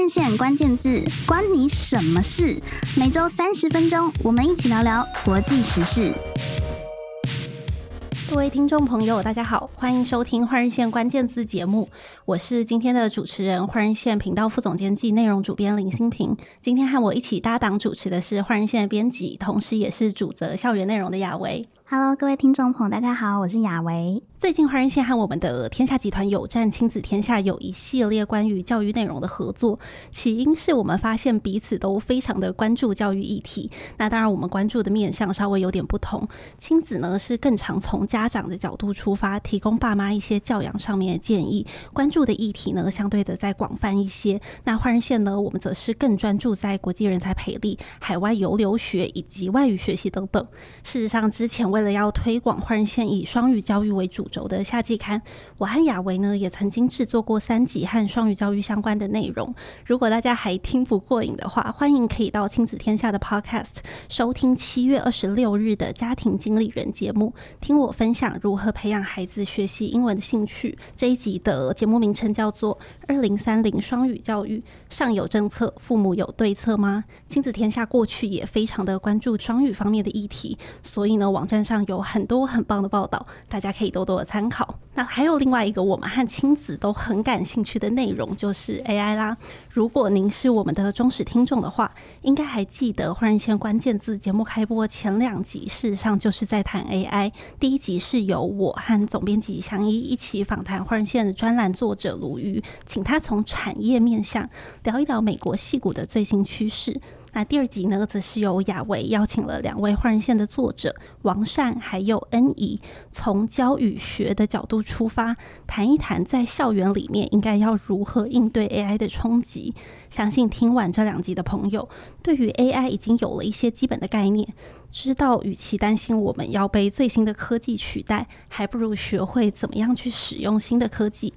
日线关键字，关你什么事？每周三十分钟，我们一起聊聊国际时事。各位听众朋友，大家好，欢迎收听《换日线关键字》节目，我是今天的主持人，换日线频道副总监暨内容主编林新平。今天和我一起搭档主持的是换日线的编辑，同时也是主责校园内容的雅维。Hello，各位听众朋友，大家好，我是雅维。最近，华人线和我们的天下集团有赞亲子天下有一系列关于教育内容的合作。起因是我们发现彼此都非常的关注教育议题。那当然，我们关注的面向稍微有点不同。亲子呢是更常从家长的角度出发，提供爸妈一些教养上面的建议。关注的议题呢相对的再广泛一些。那华人线呢，我们则是更专注在国际人才培力、海外游留学以及外语学习等等。事实上，之前为了要推广华人线以双语教育为主。轴的夏季刊，我和雅维呢也曾经制作过三集和双语教育相关的内容。如果大家还听不过瘾的话，欢迎可以到亲子天下的 Podcast 收听七月二十六日的家庭经理人节目，听我分享如何培养孩子学习英文的兴趣。这一集的节目名称叫做《二零三零双语教育上有政策，父母有对策吗？》亲子天下过去也非常的关注双语方面的议题，所以呢，网站上有很多很棒的报道，大家可以多多参考。那还有另外一个我们和亲子都很感兴趣的内容，就是 AI 啦。如果您是我们的忠实听众的话，应该还记得换日线关键字节目开播前两集，事实上就是在谈 AI。第一集是由我和总编辑祥一一起访谈换日线的专栏作者卢瑜，请他从产业面向聊一聊美国戏骨的最新趋势。那第二集呢，则是由雅维邀请了两位换人线的作者王善还有恩怡，从教与学的角度出发，谈一谈在校园里面应该要如何应对 AI 的冲击。相信听完这两集的朋友，对于 AI 已经有了一些基本的概念，知道与其担心我们要被最新的科技取代，还不如学会怎么样去使用新的科技。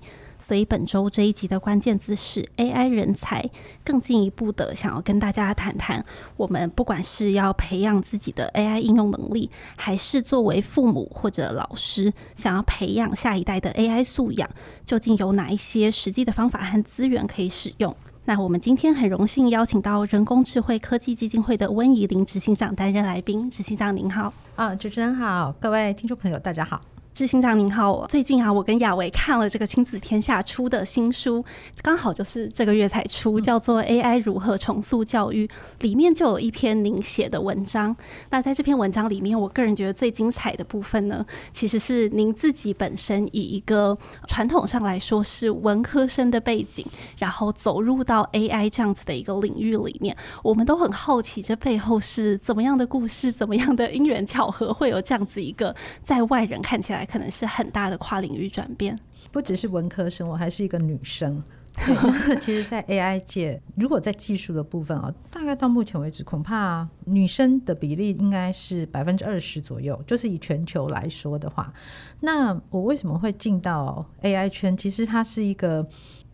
所以本周这一集的关键字是 AI 人才，更进一步的想要跟大家谈谈，我们不管是要培养自己的 AI 应用能力，还是作为父母或者老师想要培养下一代的 AI 素养，究竟有哪一些实际的方法和资源可以使用？那我们今天很荣幸邀请到人工智慧科技基金会的温怡玲执行长担任来宾，执行长您好。啊，主持人好，各位听众朋友大家好。执行长您好，最近啊，我跟雅维看了这个亲子天下出的新书，刚好就是这个月才出，叫做《AI 如何重塑教育》，里面就有一篇您写的文章。那在这篇文章里面，我个人觉得最精彩的部分呢，其实是您自己本身以一个传统上来说是文科生的背景，然后走入到 AI 这样子的一个领域里面，我们都很好奇这背后是怎么样的故事，怎么样的因缘巧合，会有这样子一个在外人看起来。可能是很大的跨领域转变，不只是文科生，我还是一个女生。其实，在 AI 界，如果在技术的部分啊，大概到目前为止，恐怕女生的比例应该是百分之二十左右。就是以全球来说的话，那我为什么会进到 AI 圈？其实它是一个。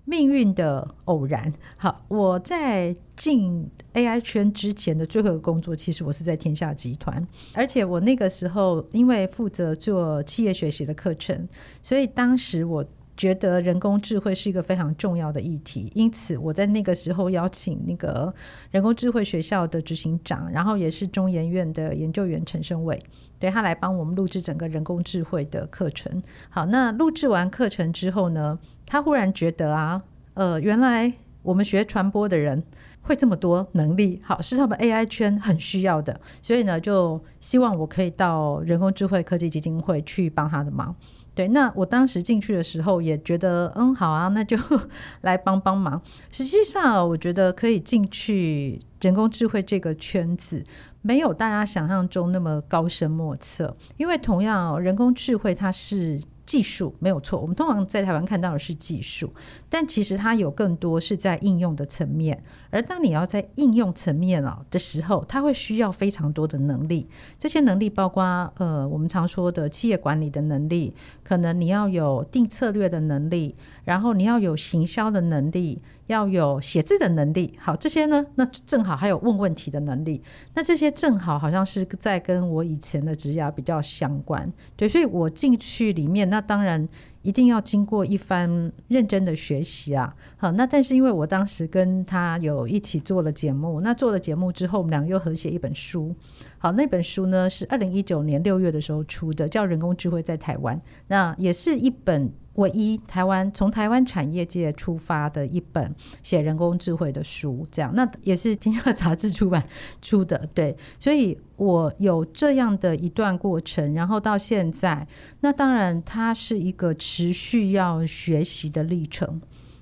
命运的偶然。好，我在进 AI 圈之前的最后一个工作，其实我是在天下集团，而且我那个时候因为负责做企业学习的课程，所以当时我觉得人工智慧是一个非常重要的议题，因此我在那个时候邀请那个人工智慧学校的执行长，然后也是中研院的研究员陈胜伟，对他来帮我们录制整个人工智慧的课程。好，那录制完课程之后呢，他忽然觉得啊，呃，原来我们学传播的人会这么多能力，好，是他们 AI 圈很需要的，所以呢，就希望我可以到人工智慧科技基金会去帮他的忙。对，那我当时进去的时候也觉得，嗯，好啊，那就 来帮帮忙。实际上，我觉得可以进去人工智慧这个圈子，没有大家想象中那么高深莫测，因为同样人工智慧它是。技术没有错，我们通常在台湾看到的是技术，但其实它有更多是在应用的层面。而当你要在应用层面啊的时候，它会需要非常多的能力。这些能力包括呃，我们常说的企业管理的能力，可能你要有定策略的能力，然后你要有行销的能力，要有写字的能力。好，这些呢，那正好还有问问题的能力。那这些正好好像是在跟我以前的职涯比较相关。对，所以我进去里面，那当然一定要经过一番认真的学习啊。好，那但是因为我当时跟他有一起做了节目，那做了节目之后，我们两个又合写一本书。好，那本书呢是二零一九年六月的时候出的，叫《人工智慧在台湾》，那也是一本。唯一台湾从台湾产业界出发的一本写人工智慧的书，这样，那也是天下杂志出版出的，对，所以我有这样的一段过程，然后到现在，那当然它是一个持续要学习的历程。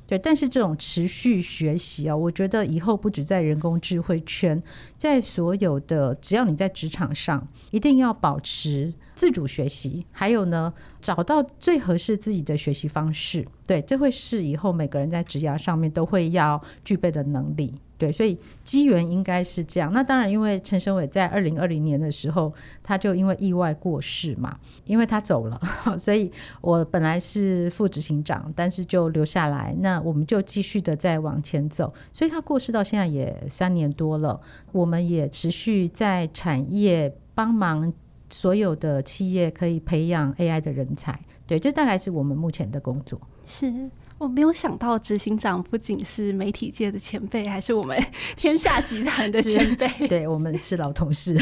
对，但是这种持续学习啊，我觉得以后不止在人工智慧圈，在所有的只要你在职场上，一定要保持自主学习，还有呢，找到最合适自己的学习方式。对，这会是以后每个人在职涯上面都会要具备的能力。对，所以机缘应该是这样。那当然，因为陈昇玮在二零二零年的时候，他就因为意外过世嘛，因为他走了，所以我本来是副执行长，但是就留下来。那我们就继续的再往前走。所以他过世到现在也三年多了，我们也持续在产业帮忙所有的企业可以培养 AI 的人才。对，这大概是我们目前的工作。是。我没有想到执行长不仅是媒体界的前辈，还是我们 天下集团的前辈。对，我们是老同事。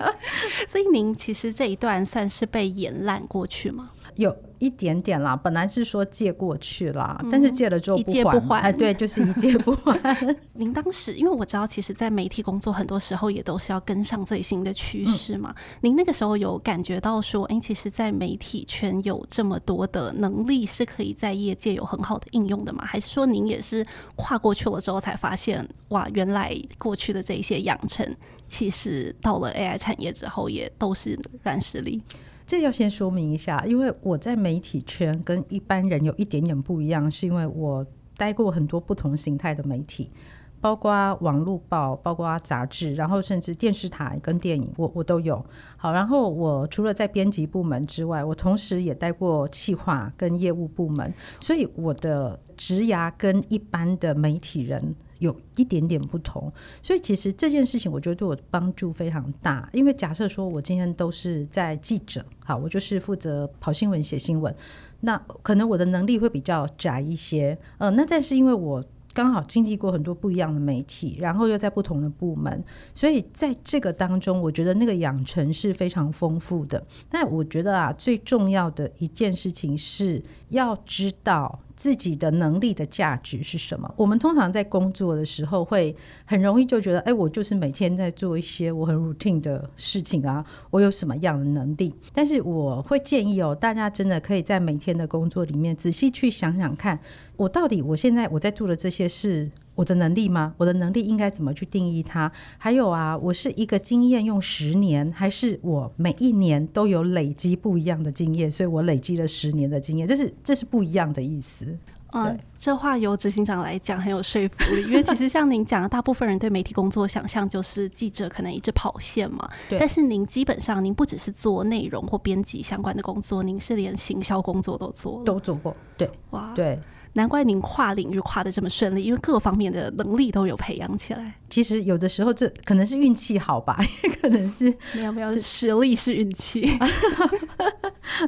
所以您其实这一段算是被延揽过去吗？有。一点点啦，本来是说借过去啦，嗯、但是借了之后不还，一借不还，哎，对，就是一借不还。您当时，因为我知道，其实，在媒体工作，很多时候也都是要跟上最新的趋势嘛。嗯、您那个时候有感觉到说，哎，其实，在媒体圈有这么多的能力是可以在业界有很好的应用的吗？还是说，您也是跨过去了之后才发现，哇，原来过去的这一些养成，其实到了 AI 产业之后，也都是软实力？这要先说明一下，因为我在媒体圈跟一般人有一点点不一样，是因为我待过很多不同形态的媒体，包括网络报、包括杂志，然后甚至电视台跟电影，我我都有。好，然后我除了在编辑部门之外，我同时也待过企划跟业务部门，所以我的职涯跟一般的媒体人有一点点不同，所以其实这件事情我觉得对我帮助非常大。因为假设说我今天都是在记者，好，我就是负责跑新闻、写新闻，那可能我的能力会比较窄一些。呃，那但是因为我刚好经历过很多不一样的媒体，然后又在不同的部门，所以在这个当中，我觉得那个养成是非常丰富的。那我觉得啊，最重要的一件事情是要知道。自己的能力的价值是什么？我们通常在工作的时候，会很容易就觉得，哎，我就是每天在做一些我很 routine 的事情啊，我有什么样的能力？但是我会建议哦，大家真的可以在每天的工作里面仔细去想想看，我到底我现在我在做的这些事。我的能力吗？我的能力应该怎么去定义它？还有啊，我是一个经验用十年，还是我每一年都有累积不一样的经验？所以我累积了十年的经验，这是这是不一样的意思。嗯、呃，这话由执行长来讲很有说服力，因为其实像您讲的，大部分人对媒体工作想象就是记者可能一直跑线嘛。对。但是您基本上，您不只是做内容或编辑相关的工作，您是连行销工作都做了，都做过。对，哇，对。难怪您跨领域跨的这么顺利，因为各方面的能力都有培养起来。其实有的时候这可能是运气好吧，也 可能是没有没有实力是运气。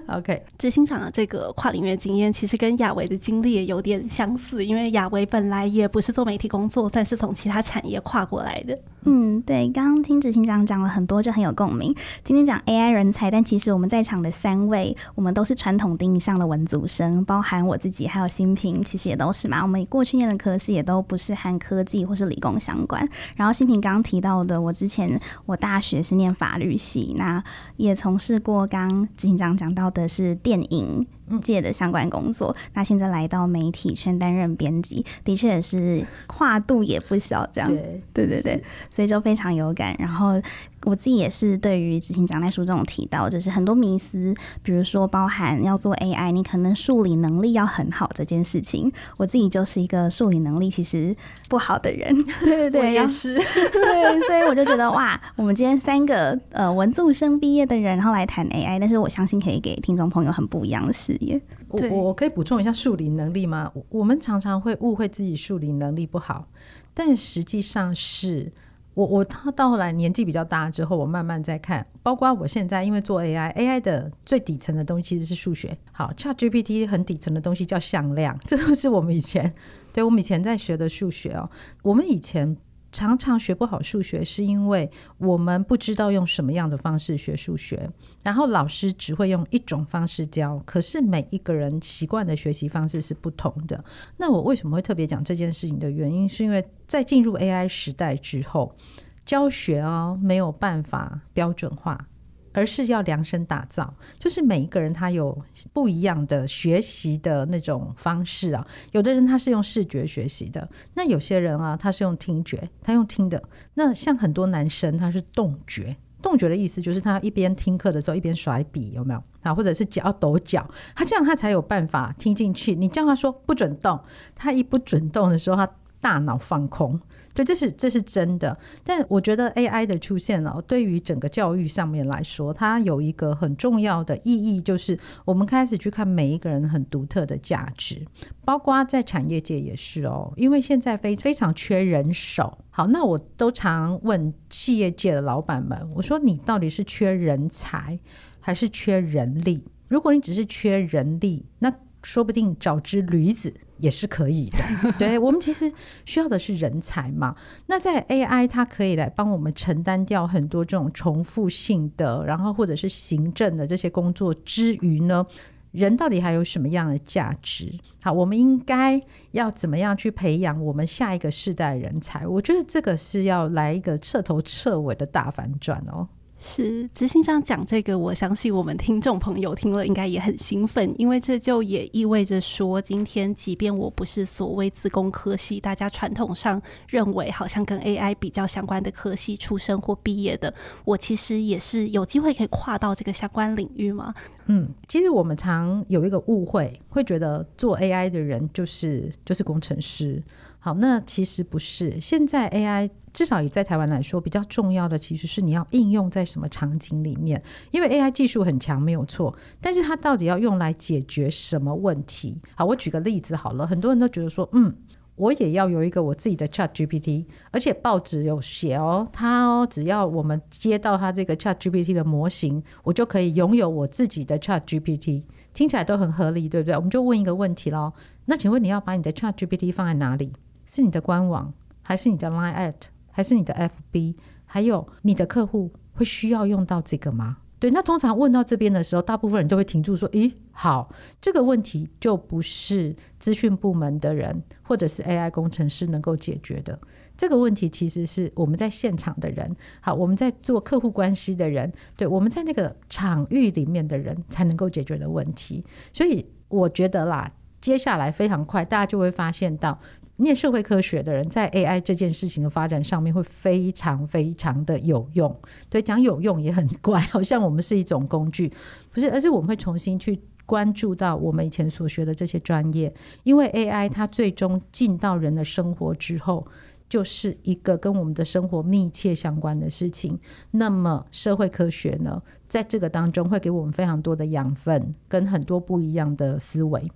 OK，执行长的这个跨领域经验，其实跟雅维的经历也有点相似，因为雅维本来也不是做媒体工作，但是从其他产业跨过来的。嗯，对，刚刚听执行长讲了很多，就很有共鸣。今天讲 AI 人才，但其实我们在场的三位，我们都是传统定义上的文组生，包含我自己，还有新平，其实也都是嘛。我们过去念的科系也都不是和科技或是理工相关。然后新平刚刚提到的，我之前我大学是念法律系，那也从事过刚执行长讲到的是电影。界的相关工作，那现在来到媒体圈担任编辑，的确也是跨度也不小，这样，对，对对对，所以就非常有感。然后我自己也是对于执行长在书中有提到，就是很多迷思，比如说包含要做 AI，你可能数理能力要很好这件事情。我自己就是一个数理能力其实不好的人，对 对对，也是，对，所以我就觉得哇，我们今天三个呃文组生毕业的人，然后来谈 AI，但是我相信可以给听众朋友很不一样的视野。我我可以补充一下数理能力吗？我们常常会误会自己数理能力不好，但实际上是。我我他到后来年纪比较大之后，我慢慢在看，包括我现在因为做 AI，AI 的最底层的东西其实是数学。好，ChatGPT 很底层的东西叫向量，这都是我们以前对我们以前在学的数学哦。我们以前。常常学不好数学，是因为我们不知道用什么样的方式学数学，然后老师只会用一种方式教。可是每一个人习惯的学习方式是不同的。那我为什么会特别讲这件事情的原因，是因为在进入 AI 时代之后，教学哦没有办法标准化。而是要量身打造，就是每一个人他有不一样的学习的那种方式啊。有的人他是用视觉学习的，那有些人啊他是用听觉，他用听的。那像很多男生他是动觉，动觉的意思就是他一边听课的时候一边甩笔，有没有啊？或者是脚要抖脚，他这样他才有办法听进去。你叫他说不准动，他一不准动的时候，他大脑放空。对，这是这是真的。但我觉得 AI 的出现呢，对于整个教育上面来说，它有一个很重要的意义，就是我们开始去看每一个人很独特的价值，包括在产业界也是哦。因为现在非非常缺人手。好，那我都常问企业界的老板们，我说你到底是缺人才还是缺人力？如果你只是缺人力，那说不定找只驴子也是可以的。对，我们其实需要的是人才嘛。那在 AI，它可以来帮我们承担掉很多这种重复性的，然后或者是行政的这些工作之余呢，人到底还有什么样的价值？好，我们应该要怎么样去培养我们下一个世代人才？我觉得这个是要来一个彻头彻尾的大反转哦。是执行长讲这个，我相信我们听众朋友听了应该也很兴奋，因为这就也意味着说，今天即便我不是所谓自工科系，大家传统上认为好像跟 AI 比较相关的科系出身或毕业的，我其实也是有机会可以跨到这个相关领域吗？嗯，其实我们常有一个误会，会觉得做 AI 的人就是就是工程师。好，那其实不是。现在 AI 至少也在台湾来说，比较重要的其实是你要应用在什么场景里面。因为 AI 技术很强，没有错，但是它到底要用来解决什么问题？好，我举个例子好了。很多人都觉得说，嗯，我也要有一个我自己的 ChatGPT，而且报纸有写哦，它哦，只要我们接到它这个 ChatGPT 的模型，我就可以拥有我自己的 ChatGPT，听起来都很合理，对不对？我们就问一个问题咯，那请问你要把你的 ChatGPT 放在哪里？是你的官网，还是你的 Line@，at，还是你的 FB？还有你的客户会需要用到这个吗？对，那通常问到这边的时候，大部分人都会停住，说：“咦，好，这个问题就不是资讯部门的人或者是 AI 工程师能够解决的。这个问题其实是我们在现场的人，好，我们在做客户关系的人，对，我们在那个场域里面的人才能够解决的问题。所以我觉得啦，接下来非常快，大家就会发现到。念社会科学的人在 AI 这件事情的发展上面会非常非常的有用。对，讲有用也很怪，好像我们是一种工具，不是，而是我们会重新去关注到我们以前所学的这些专业，因为 AI 它最终进到人的生活之后，就是一个跟我们的生活密切相关的事情。那么社会科学呢，在这个当中会给我们非常多的养分，跟很多不一样的思维。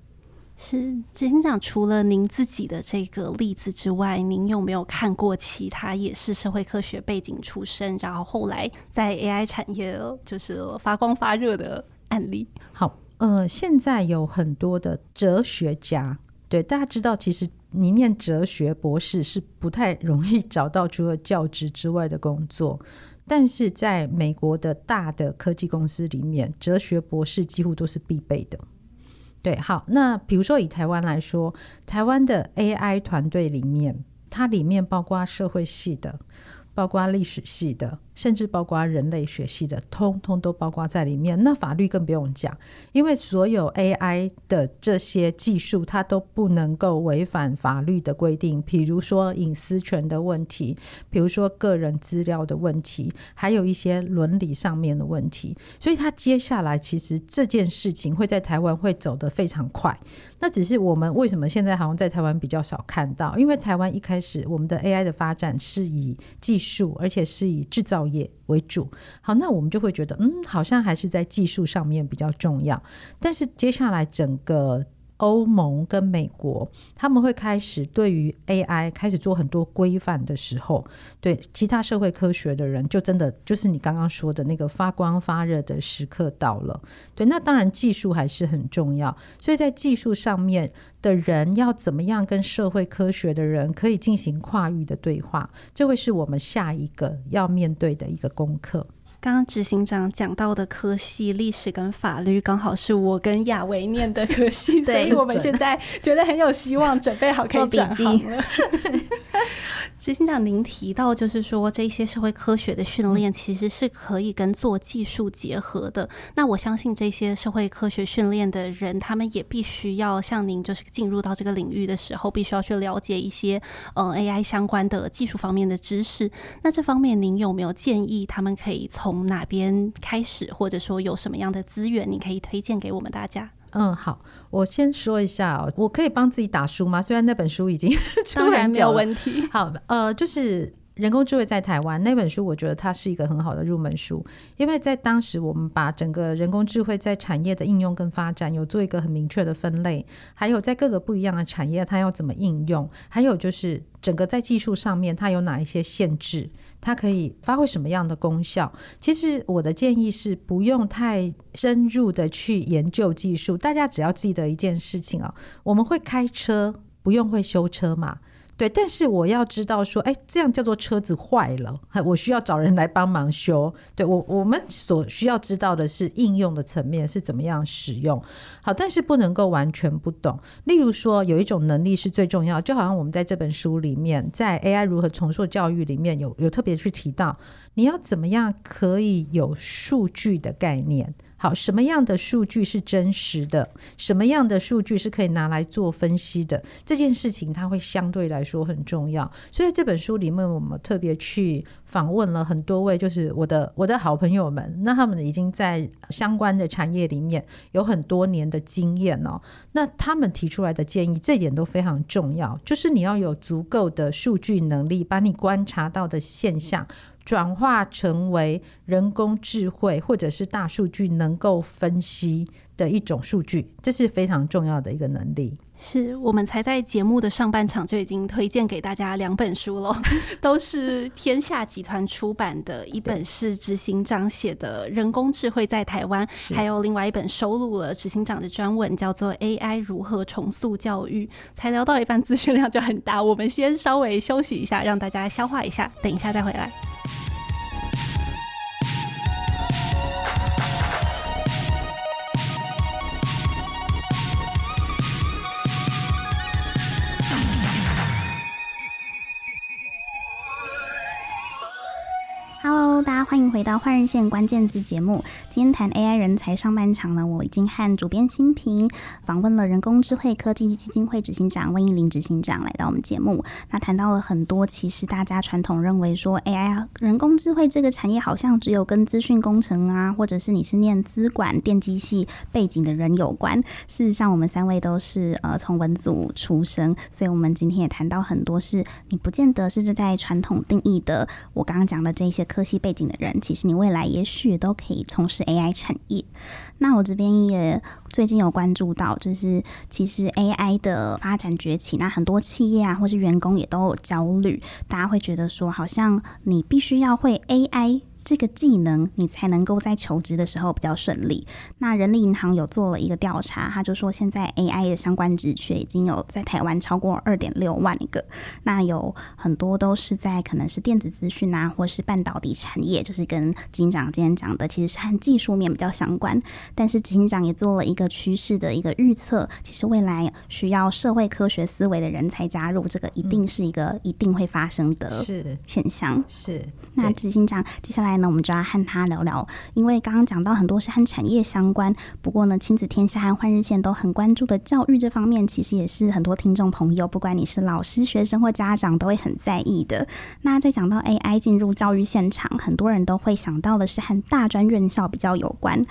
是执行长，除了您自己的这个例子之外，您有没有看过其他也是社会科学背景出身，然后后来在 AI 产业就是发光发热的案例？好，呃，现在有很多的哲学家，对，大家知道，其实你念哲学博士是不太容易找到除了教职之外的工作，但是在美国的大的科技公司里面，哲学博士几乎都是必备的。对，好，那比如说以台湾来说，台湾的 AI 团队里面，它里面包括社会系的，包括历史系的。甚至包括人类学系的，通通都包括在里面。那法律更不用讲，因为所有 AI 的这些技术，它都不能够违反法律的规定。比如说隐私权的问题，比如说个人资料的问题，还有一些伦理上面的问题。所以，它接下来其实这件事情会在台湾会走得非常快。那只是我们为什么现在好像在台湾比较少看到？因为台湾一开始我们的 AI 的发展是以技术，而且是以制造业为主，好，那我们就会觉得，嗯，好像还是在技术上面比较重要。但是接下来整个。欧盟跟美国，他们会开始对于 AI 开始做很多规范的时候，对其他社会科学的人，就真的就是你刚刚说的那个发光发热的时刻到了。对，那当然技术还是很重要，所以在技术上面的人要怎么样跟社会科学的人可以进行跨域的对话，这会是我们下一个要面对的一个功课。刚刚执行长讲到的科系，历史跟法律，刚好是我跟雅维念的科系，所以我们现在觉得很有希望，准备好可以转行了。执行长，您提到就是说，这些社会科学的训练其实是可以跟做技术结合的。那我相信这些社会科学训练的人，他们也必须要像您，就是进入到这个领域的时候，必须要去了解一些呃 AI 相关的技术方面的知识。那这方面您有没有建议他们可以从哪边开始，或者说有什么样的资源，你可以推荐给我们大家？嗯，好，我先说一下哦，我可以帮自己打书吗？虽然那本书已经 出当然没有问题。好，呃，就是人工智慧在台湾那本书，我觉得它是一个很好的入门书，因为在当时我们把整个人工智慧在产业的应用跟发展有做一个很明确的分类，还有在各个不一样的产业它要怎么应用，还有就是整个在技术上面它有哪一些限制。它可以发挥什么样的功效？其实我的建议是不用太深入的去研究技术，大家只要记得一件事情啊，我们会开车，不用会修车嘛。对，但是我要知道说，哎，这样叫做车子坏了，我需要找人来帮忙修。对，我，我们所需要知道的是应用的层面是怎么样使用。好，但是不能够完全不懂。例如说，有一种能力是最重要，就好像我们在这本书里面，在 AI 如何重塑教育里面有有特别去提到，你要怎么样可以有数据的概念。好，什么样的数据是真实的？什么样的数据是可以拿来做分析的？这件事情它会相对来说很重要。所以这本书里面，我们特别去访问了很多位，就是我的我的好朋友们。那他们已经在相关的产业里面有很多年的经验哦。那他们提出来的建议，这点都非常重要，就是你要有足够的数据能力，把你观察到的现象。转化成为人工智慧或者是大数据能够分析的一种数据，这是非常重要的一个能力。是我们才在节目的上半场就已经推荐给大家两本书了，都是天下集团出版的，一本是执行长写的《人工智慧在台湾》，还有另外一本收录了执行长的专文，叫做《AI 如何重塑教育》。才聊到一半，资讯量就很大，我们先稍微休息一下，让大家消化一下，等一下再回来。回到《换日线关键字》节目。今天谈 AI 人才上半场呢，我已经和主编新平访问了人工智慧科技基金会执行长温一玲执行长来到我们节目。那谈到了很多，其实大家传统认为说 AI 人工智慧这个产业好像只有跟资讯工程啊，或者是你是念资管电机系背景的人有关。事实上，我们三位都是呃从文组出身，所以我们今天也谈到很多是你不见得是在传统定义的我刚刚讲的这些科系背景的人，其实你未来也许都可以从事 AI 产业。那我这边也最近有关注到，就是其实 AI 的发展崛起，那很多企业啊，或是员工也都有焦虑，大家会觉得说，好像你必须要会 AI。这个技能，你才能够在求职的时候比较顺利。那人力银行有做了一个调查，他就说现在 AI 的相关职缺已经有在台湾超过二点六万个，那有很多都是在可能是电子资讯啊，或是半导体产业，就是跟执行长今天讲的，其实是和技术面比较相关。但是执行长也做了一个趋势的一个预测，其实未来需要社会科学思维的人才加入，这个一定是一个一定会发生的现象。是，是那执行长接下来。那我们就要和他聊聊，因为刚刚讲到很多是和产业相关，不过呢，亲子天下和换日线都很关注的教育这方面，其实也是很多听众朋友，不管你是老师、学生或家长，都会很在意的。那在讲到 AI 进入教育现场，很多人都会想到的是和大专院校比较有关，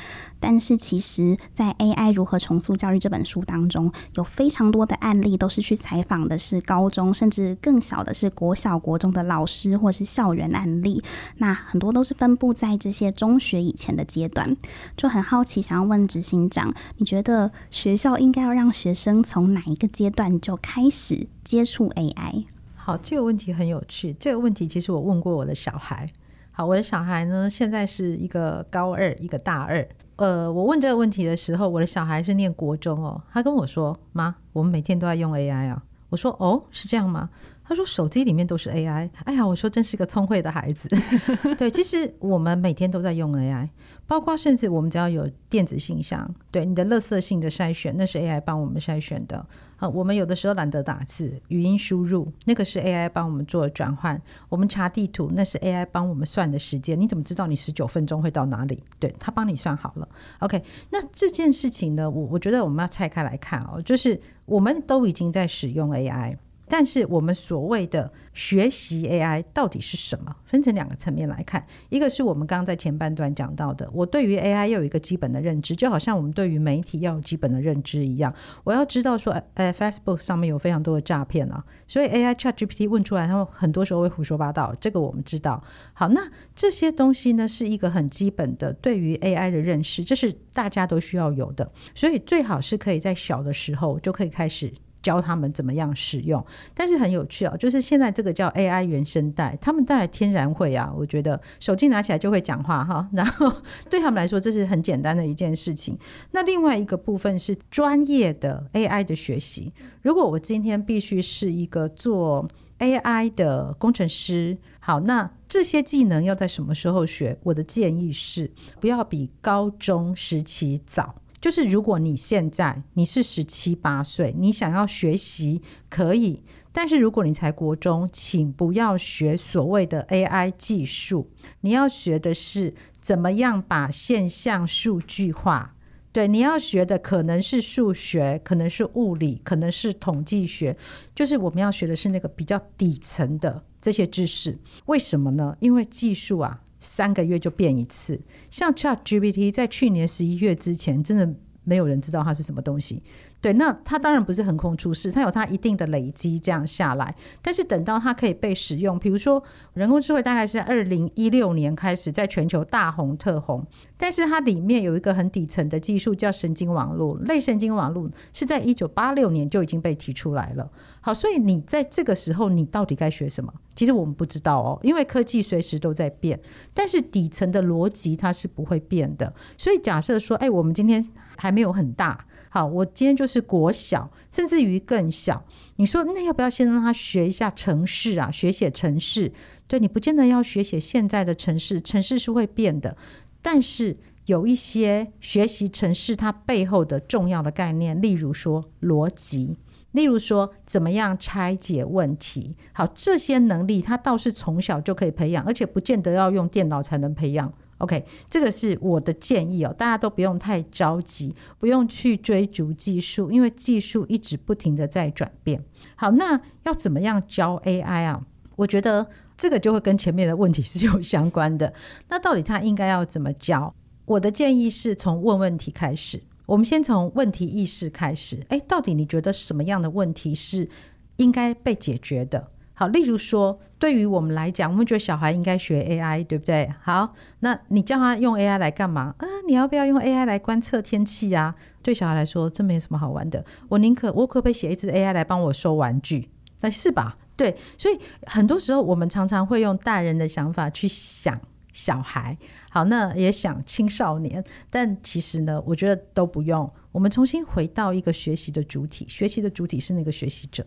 但是其实，在《AI 如何重塑教育》这本书当中，有非常多的案例都是去采访的是高中，甚至更小的是国小、国中的老师或是校园案例，那很多都是。分布在这些中学以前的阶段，就很好奇，想要问执行长，你觉得学校应该要让学生从哪一个阶段就开始接触 AI？好，这个问题很有趣。这个问题其实我问过我的小孩。好，我的小孩呢，现在是一个高二，一个大二。呃，我问这个问题的时候，我的小孩是念国中哦，他跟我说：“妈，我们每天都在用 AI 啊。”我说：“哦，是这样吗？”他说：“手机里面都是 AI。”哎呀，我说真是个聪慧的孩子。对，其实我们每天都在用 AI，包括甚至我们只要有电子信箱，对你的垃圾性的筛选，那是 AI 帮我们筛选的。好，我们有的时候懒得打字，语音输入，那个是 AI 帮我们做转换。我们查地图，那是 AI 帮我们算的时间。你怎么知道你十九分钟会到哪里？对，他帮你算好了。OK，那这件事情呢，我我觉得我们要拆开来看哦，就是我们都已经在使用 AI。但是我们所谓的学习 AI 到底是什么？分成两个层面来看，一个是我们刚刚在前半段讲到的，我对于 AI 要有一个基本的认知，就好像我们对于媒体要有基本的认知一样。我要知道说，呃，Facebook 上面有非常多的诈骗啊，所以 AI ChatGPT 问出来，他们很多时候会胡说八道，这个我们知道。好，那这些东西呢，是一个很基本的对于 AI 的认识，这是大家都需要有的，所以最好是可以在小的时候就可以开始。教他们怎么样使用，但是很有趣哦，就是现在这个叫 AI 原声带，他们带来天然会啊，我觉得手机拿起来就会讲话哈，然后对他们来说这是很简单的一件事情。那另外一个部分是专业的 AI 的学习，如果我今天必须是一个做 AI 的工程师，好，那这些技能要在什么时候学？我的建议是不要比高中时期早。就是如果你现在你是十七八岁，你想要学习可以，但是如果你才国中，请不要学所谓的 AI 技术，你要学的是怎么样把现象数据化。对，你要学的可能是数学，可能是物理，可能是统计学，就是我们要学的是那个比较底层的这些知识。为什么呢？因为技术啊。三个月就变一次，像 ChatGPT 在去年十一月之前，真的没有人知道它是什么东西。对，那它当然不是横空出世，它有它一定的累积这样下来。但是等到它可以被使用，比如说人工智慧，大概是在二零一六年开始在全球大红特红。但是它里面有一个很底层的技术叫神经网络，类神经网络是在一九八六年就已经被提出来了。好，所以你在这个时候，你到底该学什么？其实我们不知道哦，因为科技随时都在变。但是底层的逻辑它是不会变的。所以假设说，哎，我们今天还没有很大。好，我今天就是国小，甚至于更小。你说那要不要先让他学一下城市啊？学写城市？对，你不见得要学写现在的城市，城市是会变的。但是有一些学习城市它背后的重要的概念，例如说逻辑，例如说怎么样拆解问题。好，这些能力他倒是从小就可以培养，而且不见得要用电脑才能培养。OK，这个是我的建议哦，大家都不用太着急，不用去追逐技术，因为技术一直不停的在转变。好，那要怎么样教 AI 啊？我觉得这个就会跟前面的问题是有相关的。那到底他应该要怎么教？我的建议是从问问题开始，我们先从问题意识开始。诶，到底你觉得什么样的问题是应该被解决的？好，例如说，对于我们来讲，我们觉得小孩应该学 AI，对不对？好，那你叫他用 AI 来干嘛？啊，你要不要用 AI 来观测天气啊？对小孩来说，这没什么好玩的。我宁可，我可不可以写一支 AI 来帮我收玩具？那是吧？对，所以很多时候我们常常会用大人的想法去想小孩，好，那也想青少年，但其实呢，我觉得都不用。我们重新回到一个学习的主体，学习的主体是那个学习者。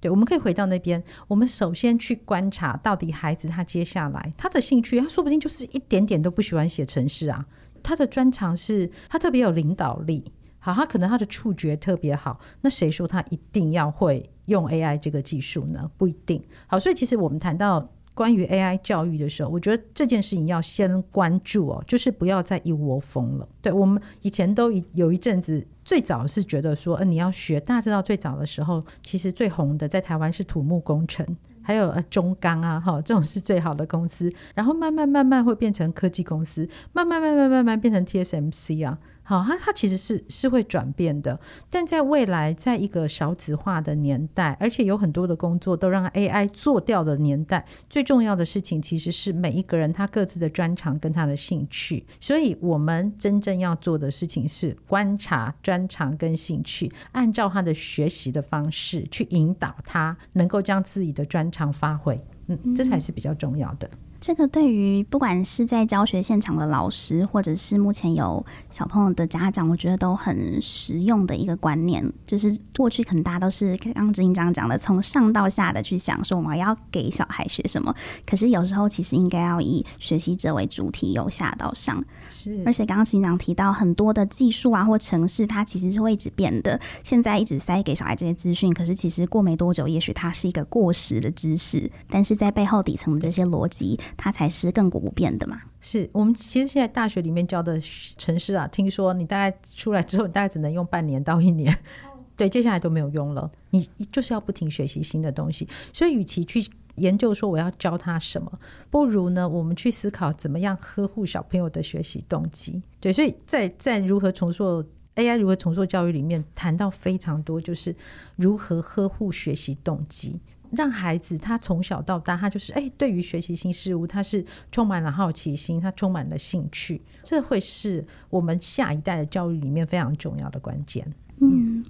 对，我们可以回到那边。我们首先去观察，到底孩子他接下来他的兴趣，他说不定就是一点点都不喜欢写程式啊。他的专长是他特别有领导力，好，他可能他的触觉特别好。那谁说他一定要会用 AI 这个技术呢？不一定。好，所以其实我们谈到关于 AI 教育的时候，我觉得这件事情要先关注哦，就是不要再一窝蜂了。对，我们以前都有一阵子。最早是觉得说，呃，你要学，大家知道最早的时候，其实最红的在台湾是土木工程，还有中钢啊，哈，这种是最好的公司，然后慢慢慢慢会变成科技公司，慢慢慢慢慢慢变成 TSMC 啊。好，它它其实是是会转变的，但在未来，在一个少子化的年代，而且有很多的工作都让 AI 做掉的年代，最重要的事情其实是每一个人他各自的专长跟他的兴趣。所以，我们真正要做的事情是观察专长跟兴趣，按照他的学习的方式去引导他，能够将自己的专长发挥。嗯，这才是比较重要的。这个对于不管是在教学现场的老师，或者是目前有小朋友的家长，我觉得都很实用的一个观念。就是过去可能大家都是刚刚执行长讲的，从上到下的去想说我们要给小孩学什么。可是有时候其实应该要以学习者为主体，由下到上。是。而且刚刚执行长提到很多的技术啊或城市，它其实是会一直变的。现在一直塞给小孩这些资讯，可是其实过没多久，也许它是一个过时的知识。但是在背后底层的这些逻辑。它才是亘古不变的嘛？是我们其实现在大学里面教的程式啊，听说你大概出来之后，你大概只能用半年到一年，对，接下来都没有用了。你就是要不停学习新的东西，所以与其去研究说我要教他什么，不如呢，我们去思考怎么样呵护小朋友的学习动机。对，所以在在如何重塑 AI 如何重塑教育里面谈到非常多，就是如何呵护学习动机。让孩子他从小到大，他就是哎，对于学习新事物，他是充满了好奇心，他充满了兴趣，这会是我们下一代的教育里面非常重要的关键。嗯。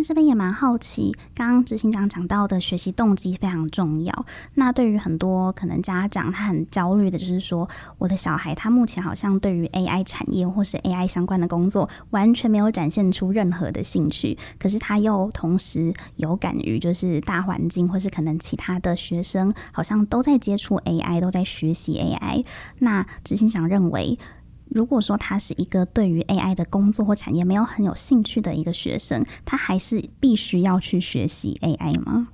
那这边也蛮好奇，刚刚执行长讲到的学习动机非常重要。那对于很多可能家长他很焦虑的，就是说我的小孩他目前好像对于 AI 产业或是 AI 相关的工作完全没有展现出任何的兴趣，可是他又同时有感于就是大环境或是可能其他的学生好像都在接触 AI，都在学习 AI。那执行长认为。如果说他是一个对于 AI 的工作或产业没有很有兴趣的一个学生，他还是必须要去学习 AI 吗？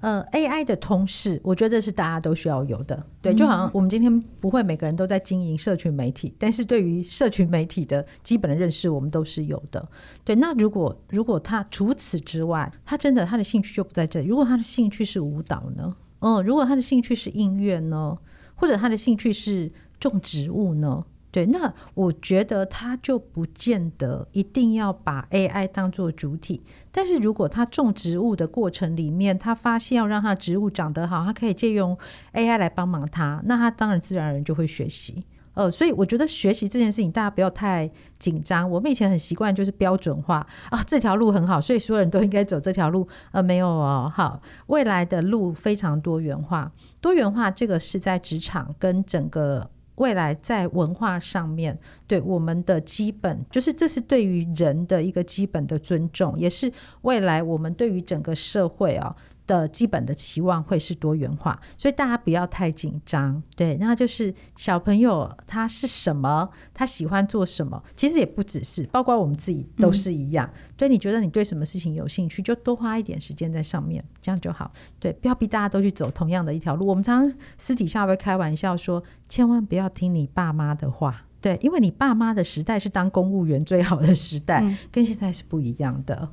呃，AI 的通识，我觉得这是大家都需要有的。对，就好像我们今天不会每个人都在经营社群媒体，但是对于社群媒体的基本的认识，我们都是有的。对，那如果如果他除此之外，他真的他的兴趣就不在这里。如果他的兴趣是舞蹈呢？嗯，如果他的兴趣是音乐呢？或者他的兴趣是种植物呢？对，那我觉得他就不见得一定要把 AI 当做主体，但是如果他种植物的过程里面，他发现要让他植物长得好，他可以借用 AI 来帮忙他，那他当然自然而然就会学习。呃，所以我觉得学习这件事情，大家不要太紧张。我们以前很习惯就是标准化啊，这条路很好，所以所有人都应该走这条路。呃，没有哦，好，未来的路非常多元化，多元化这个是在职场跟整个。未来在文化上面，对我们的基本，就是这是对于人的一个基本的尊重，也是未来我们对于整个社会啊。的基本的期望会是多元化，所以大家不要太紧张。对，那就是小朋友他是什么，他喜欢做什么，其实也不只是，包括我们自己都是一样。嗯、对，你觉得你对什么事情有兴趣，就多花一点时间在上面，这样就好。对，不要逼大家都去走同样的一条路。我们常常私底下会开玩笑说，千万不要听你爸妈的话。对，因为你爸妈的时代是当公务员最好的时代，嗯、跟现在是不一样的。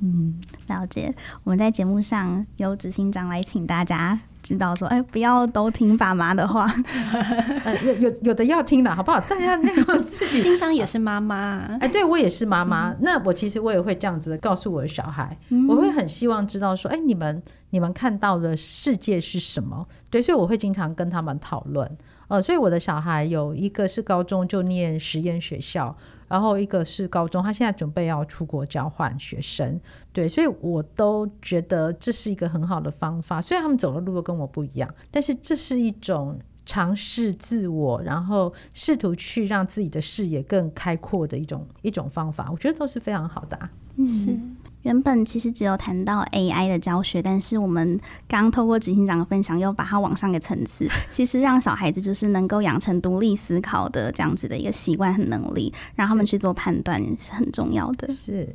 嗯，了解。我们在节目上由执行长来请大家知道说，哎、欸，不要都听爸妈的话，呃，有有有的要听的，好不好？大家那个自己。执行长也是妈妈，哎、欸，对我也是妈妈。嗯、那我其实我也会这样子的告诉我的小孩，嗯、我会很希望知道说，哎、欸，你们你们看到的世界是什么？对，所以我会经常跟他们讨论。呃，所以我的小孩有一个是高中就念实验学校。然后一个是高中，他现在准备要出国交换学生，对，所以我都觉得这是一个很好的方法。虽然他们走的路都跟我不一样，但是这是一种尝试自我，然后试图去让自己的视野更开阔的一种一种方法，我觉得都是非常好的啊。嗯，是。原本其实只有谈到 AI 的教学，但是我们刚透过执行长的分享，又把它往上个层次，其实让小孩子就是能够养成独立思考的这样子的一个习惯和能力，让他们去做判断是很重要的。是。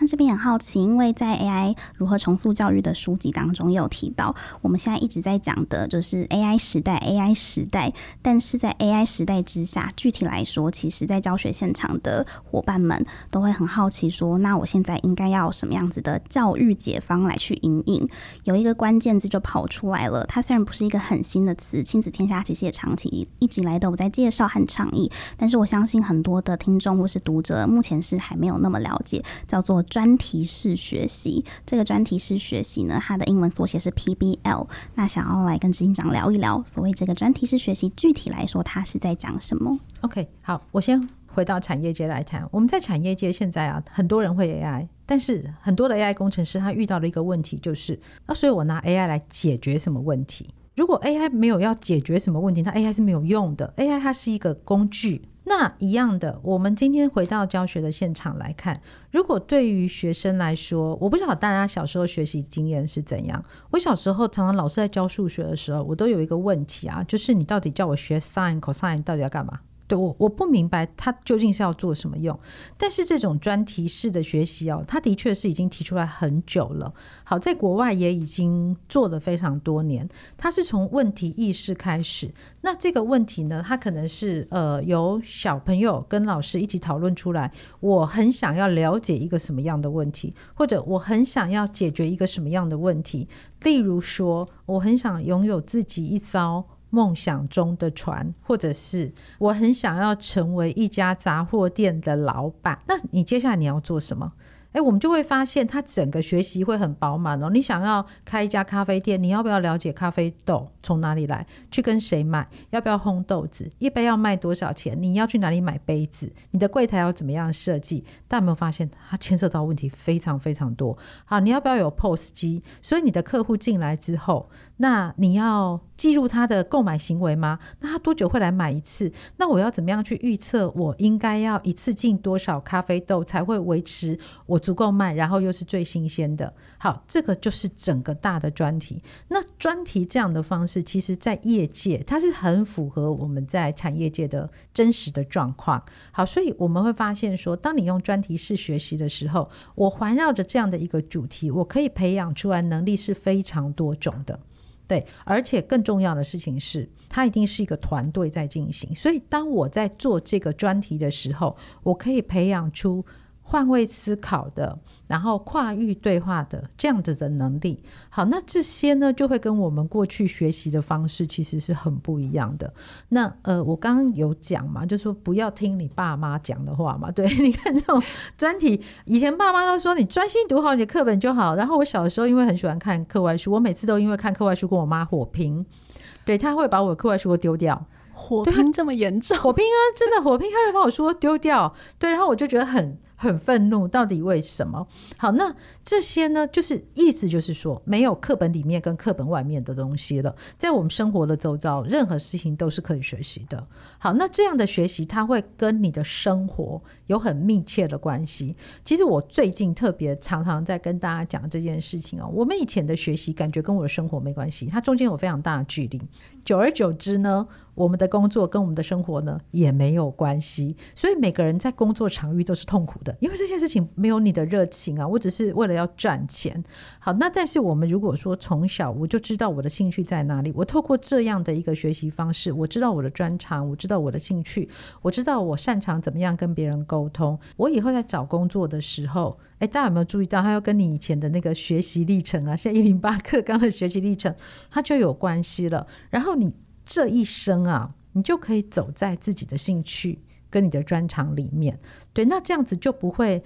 那这边很好奇，因为在 AI 如何重塑教育的书籍当中，也有提到，我们现在一直在讲的就是 AI 时代，AI 时代。但是在 AI 时代之下，具体来说，其实在教学现场的伙伴们都会很好奇，说，那我现在应该要什么样子的教育解方来去引领？有一个关键字就跑出来了，它虽然不是一个很新的词，亲子天下其实也长期一直以来都有在介绍和倡议，但是我相信很多的听众或是读者目前是还没有那么了解，叫做。专题式学习，这个专题式学习呢，它的英文缩写是 PBL。那想要来跟执行长聊一聊，所谓这个专题式学习，具体来说，它是在讲什么？OK，好，我先回到产业界来谈。我们在产业界现在啊，很多人会 AI，但是很多的 AI 工程师他遇到的一个问题就是，啊，所以我拿 AI 来解决什么问题？如果 AI 没有要解决什么问题，那 AI 是没有用的。AI 它是一个工具。那一样的，我们今天回到教学的现场来看，如果对于学生来说，我不知道大家小时候学习经验是怎样。我小时候常常老师在教数学的时候，我都有一个问题啊，就是你到底叫我学 sin、cosine，到底要干嘛？对，我我不明白他究竟是要做什么用，但是这种专题式的学习哦，它的确是已经提出来很久了。好，在国外也已经做了非常多年。它是从问题意识开始，那这个问题呢，它可能是呃由小朋友跟老师一起讨论出来。我很想要了解一个什么样的问题，或者我很想要解决一个什么样的问题。例如说，我很想拥有自己一艘。梦想中的船，或者是我很想要成为一家杂货店的老板，那你接下来你要做什么？诶，我们就会发现，他整个学习会很饱满哦。你想要开一家咖啡店，你要不要了解咖啡豆从哪里来？去跟谁买？要不要烘豆子？一杯要卖多少钱？你要去哪里买杯子？你的柜台要怎么样设计？大家有没有发现，它牵涉到问题非常非常多。好，你要不要有 POS 机？所以你的客户进来之后，那你要记录他的购买行为吗？那他多久会来买一次？那我要怎么样去预测？我应该要一次进多少咖啡豆才会维持我？足够卖，然后又是最新鲜的。好，这个就是整个大的专题。那专题这样的方式，其实在业界它是很符合我们在产业界的真实的状况。好，所以我们会发现说，当你用专题式学习的时候，我环绕着这样的一个主题，我可以培养出来能力是非常多种的。对，而且更重要的事情是，它一定是一个团队在进行。所以当我在做这个专题的时候，我可以培养出。换位思考的，然后跨域对话的这样子的能力，好，那这些呢就会跟我们过去学习的方式其实是很不一样的。那呃，我刚刚有讲嘛，就说不要听你爸妈讲的话嘛。对，你看这种专题，以前爸妈都说你专心读好你的课本就好。然后我小的时候因为很喜欢看课外书，我每次都因为看课外书跟我妈火拼，对，她会把我的课外书丢掉。火拼这么严重？火拼啊，真的火拼，她会把我书丢掉。对，然后我就觉得很。很愤怒，到底为什么？好，那这些呢，就是意思就是说，没有课本里面跟课本外面的东西了，在我们生活的周遭，任何事情都是可以学习的。好，那这样的学习，它会跟你的生活有很密切的关系。其实我最近特别常常在跟大家讲这件事情哦，我们以前的学习感觉跟我的生活没关系，它中间有非常大的距离。久而久之呢，我们的工作跟我们的生活呢也没有关系，所以每个人在工作场域都是痛苦的，因为这件事情没有你的热情啊，我只是为了要赚钱。好，那但是我们如果说从小我就知道我的兴趣在哪里，我透过这样的一个学习方式，我知道我的专长，我知道我的兴趣，我知道我擅长怎么样跟别人沟通，我以后在找工作的时候，诶，大家有没有注意到，它要跟你以前的那个学习历程啊，像一零八课纲的学习历程，它就有关系了。然后你这一生啊，你就可以走在自己的兴趣跟你的专长里面。对，那这样子就不会，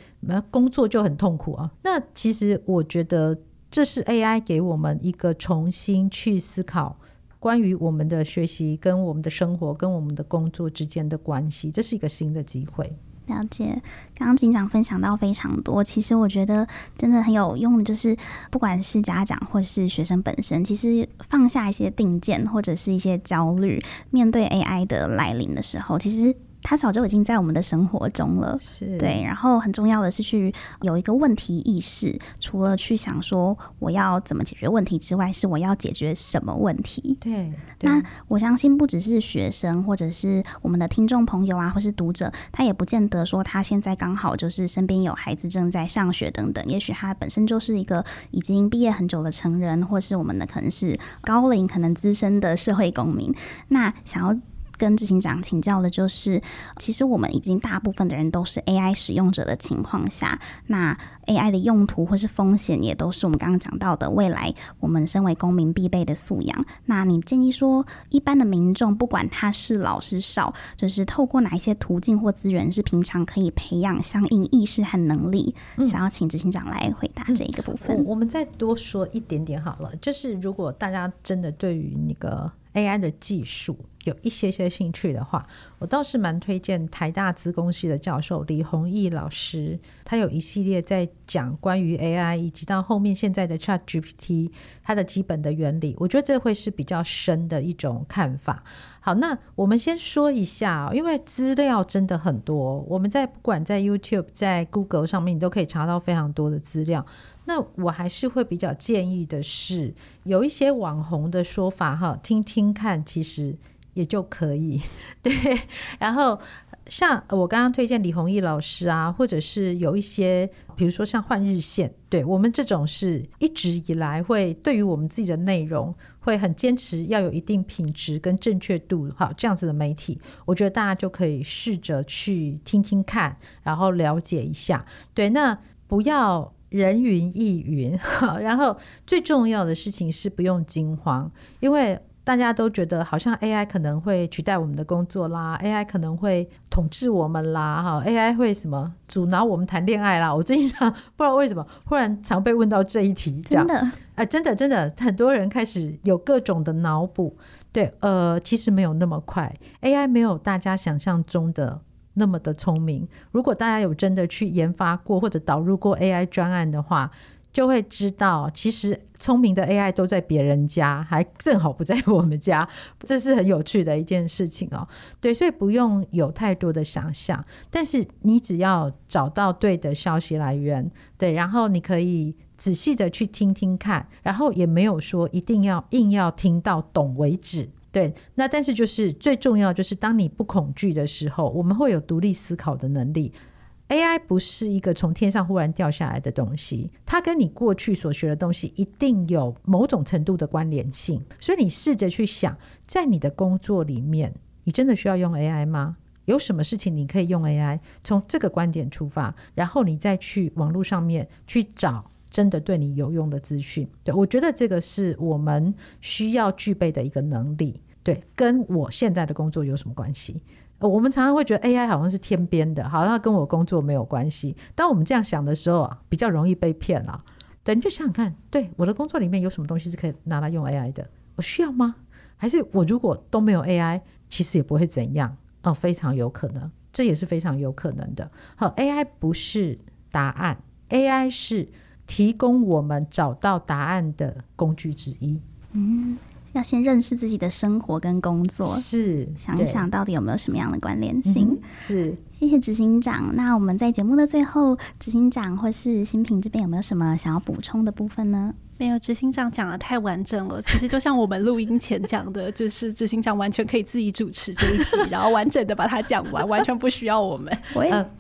工作就很痛苦啊。那其实我觉得这是 AI 给我们一个重新去思考关于我们的学习跟我们的生活跟我们的工作之间的关系，这是一个新的机会。了解，刚刚警长分享到非常多，其实我觉得真的很有用的，就是不管是家长或是学生本身，其实放下一些定见或者是一些焦虑，面对 AI 的来临的时候，其实。它早就已经在我们的生活中了，是对。然后很重要的是去有一个问题意识，除了去想说我要怎么解决问题之外，是我要解决什么问题。对。对那我相信不只是学生，或者是我们的听众朋友啊，或是读者，他也不见得说他现在刚好就是身边有孩子正在上学等等。也许他本身就是一个已经毕业很久的成人，或是我们的可能是高龄、可能资深的社会公民。那想要。跟执行长请教的就是，其实我们已经大部分的人都是 AI 使用者的情况下，那 AI 的用途或是风险也都是我们刚刚讲到的，未来我们身为公民必备的素养。那你建议说，一般的民众不管他是老是少，就是透过哪一些途径或资源是平常可以培养相应意识和能力？嗯、想要请执行长来回答这一个部分。嗯、我，我们再多说一点点好了，就是如果大家真的对于那个。AI 的技术有一些些兴趣的话，我倒是蛮推荐台大资工系的教授李宏毅老师，他有一系列在讲关于 AI 以及到后面现在的 ChatGPT 它的基本的原理，我觉得这会是比较深的一种看法。好，那我们先说一下，因为资料真的很多，我们在不管在 YouTube、在 Google 上面，你都可以查到非常多的资料。那我还是会比较建议的是，有一些网红的说法哈，听听看，其实也就可以。对，然后像我刚刚推荐李弘毅老师啊，或者是有一些，比如说像换日线，对我们这种是一直以来会对于我们自己的内容会很坚持要有一定品质跟正确度，好，这样子的媒体，我觉得大家就可以试着去听听看，然后了解一下。对，那不要。人云亦云，好，然后最重要的事情是不用惊慌，因为大家都觉得好像 AI 可能会取代我们的工作啦，AI 可能会统治我们啦，哈，AI 会什么阻挠我们谈恋爱啦。我最近常不知道为什么，忽然常被问到这一题，这样，真的，哎、呃，真的真的，很多人开始有各种的脑补，对，呃，其实没有那么快，AI 没有大家想象中的。那么的聪明，如果大家有真的去研发过或者导入过 AI 专案的话，就会知道，其实聪明的 AI 都在别人家，还正好不在我们家，这是很有趣的一件事情哦。对，所以不用有太多的想象，但是你只要找到对的消息来源，对，然后你可以仔细的去听听看，然后也没有说一定要硬要听到懂为止。对，那但是就是最重要，就是当你不恐惧的时候，我们会有独立思考的能力。AI 不是一个从天上忽然掉下来的东西，它跟你过去所学的东西一定有某种程度的关联性。所以你试着去想，在你的工作里面，你真的需要用 AI 吗？有什么事情你可以用 AI？从这个观点出发，然后你再去网络上面去找。真的对你有用的资讯，对，我觉得这个是我们需要具备的一个能力。对，跟我现在的工作有什么关系？我们常常会觉得 AI 好像是天边的，好像跟我工作没有关系。当我们这样想的时候啊，比较容易被骗了。对，你就想想看，对，我的工作里面有什么东西是可以拿来用 AI 的？我需要吗？还是我如果都没有 AI，其实也不会怎样？哦，非常有可能，这也是非常有可能的。好，AI 不是答案，AI 是。提供我们找到答案的工具之一。嗯，要先认识自己的生活跟工作，是想一想到底有没有什么样的关联性。嗯、是，谢谢执行长。那我们在节目的最后，执行长或是新平这边有没有什么想要补充的部分呢？没有，执行长讲的太完整了。其实就像我们录音前讲的，就是执行长完全可以自己主持这一集，然后完整的把它讲完，完全不需要我们。我也、呃、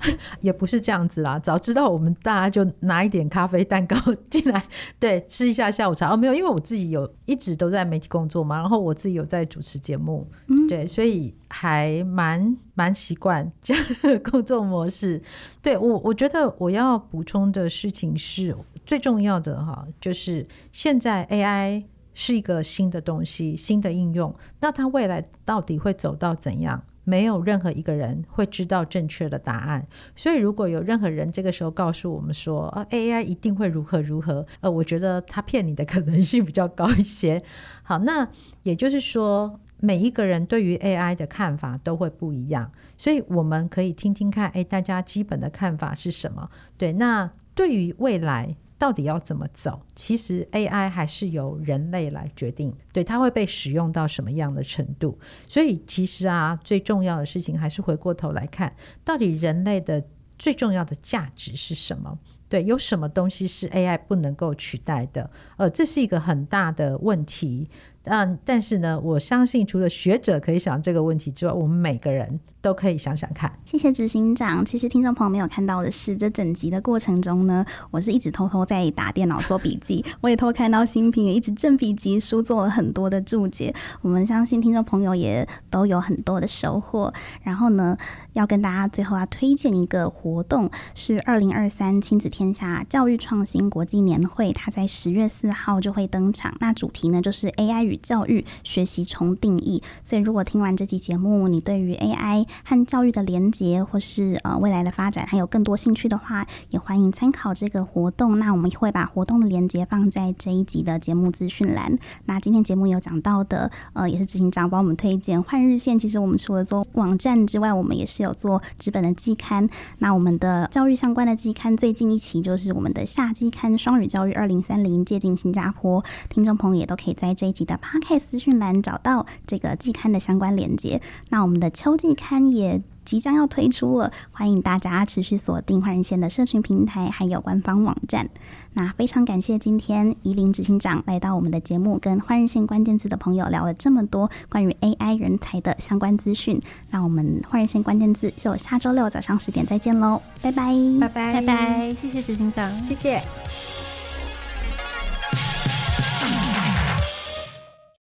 也不是这样子啦，早知道我们大家就拿一点咖啡蛋糕进来，对，吃一下下午茶。哦，没有，因为我自己有一直都在媒体工作嘛，然后我自己有在主持节目，嗯，对，所以还蛮蛮习惯这样的工作模式。对我，我觉得我要补充的事情是。最重要的哈，就是现在 AI 是一个新的东西，新的应用。那它未来到底会走到怎样？没有任何一个人会知道正确的答案。所以，如果有任何人这个时候告诉我们说啊，AI 一定会如何如何，呃，我觉得他骗你的可能性比较高一些。好，那也就是说。每一个人对于 AI 的看法都会不一样，所以我们可以听听看，哎，大家基本的看法是什么？对，那对于未来到底要怎么走，其实 AI 还是由人类来决定，对，它会被使用到什么样的程度？所以其实啊，最重要的事情还是回过头来看，到底人类的最重要的价值是什么？对，有什么东西是 AI 不能够取代的？呃，这是一个很大的问题。嗯，但是呢，我相信除了学者可以想这个问题之外，我们每个人都可以想想看。谢谢执行长。其实听众朋友没有看到的是，这整集的过程中呢，我是一直偷偷在打电脑做笔记，我也偷看到新平也一直正笔疾书做了很多的注解。我们相信听众朋友也都有很多的收获。然后呢，要跟大家最后要推荐一个活动，是二零二三亲子天下教育创新国际年会，它在十月四号就会登场。那主题呢，就是 AI 与教育学习重定义，所以如果听完这期节目，你对于 AI 和教育的连结，或是呃未来的发展还有更多兴趣的话，也欢迎参考这个活动。那我们会把活动的连结放在这一集的节目资讯栏。那今天节目有讲到的，呃，也是执行长帮我们推荐《换日线》。其实我们除了做网站之外，我们也是有做纸本的季刊。那我们的教育相关的季刊，最近一期就是我们的夏季刊《双语教育二零三零接近新加坡》。听众朋友也都可以在这一集的 Podcast 资讯栏找到这个季刊的相关链接。那我们的秋季刊也即将要推出了，欢迎大家持续锁定换人线的社群平台还有官方网站。那非常感谢今天宜林执行长来到我们的节目，跟换日线关键字的朋友聊了这么多关于 AI 人才的相关资讯。那我们换日线关键字就下周六早上十点再见喽，拜拜，拜拜，拜拜，谢谢执行长，谢谢。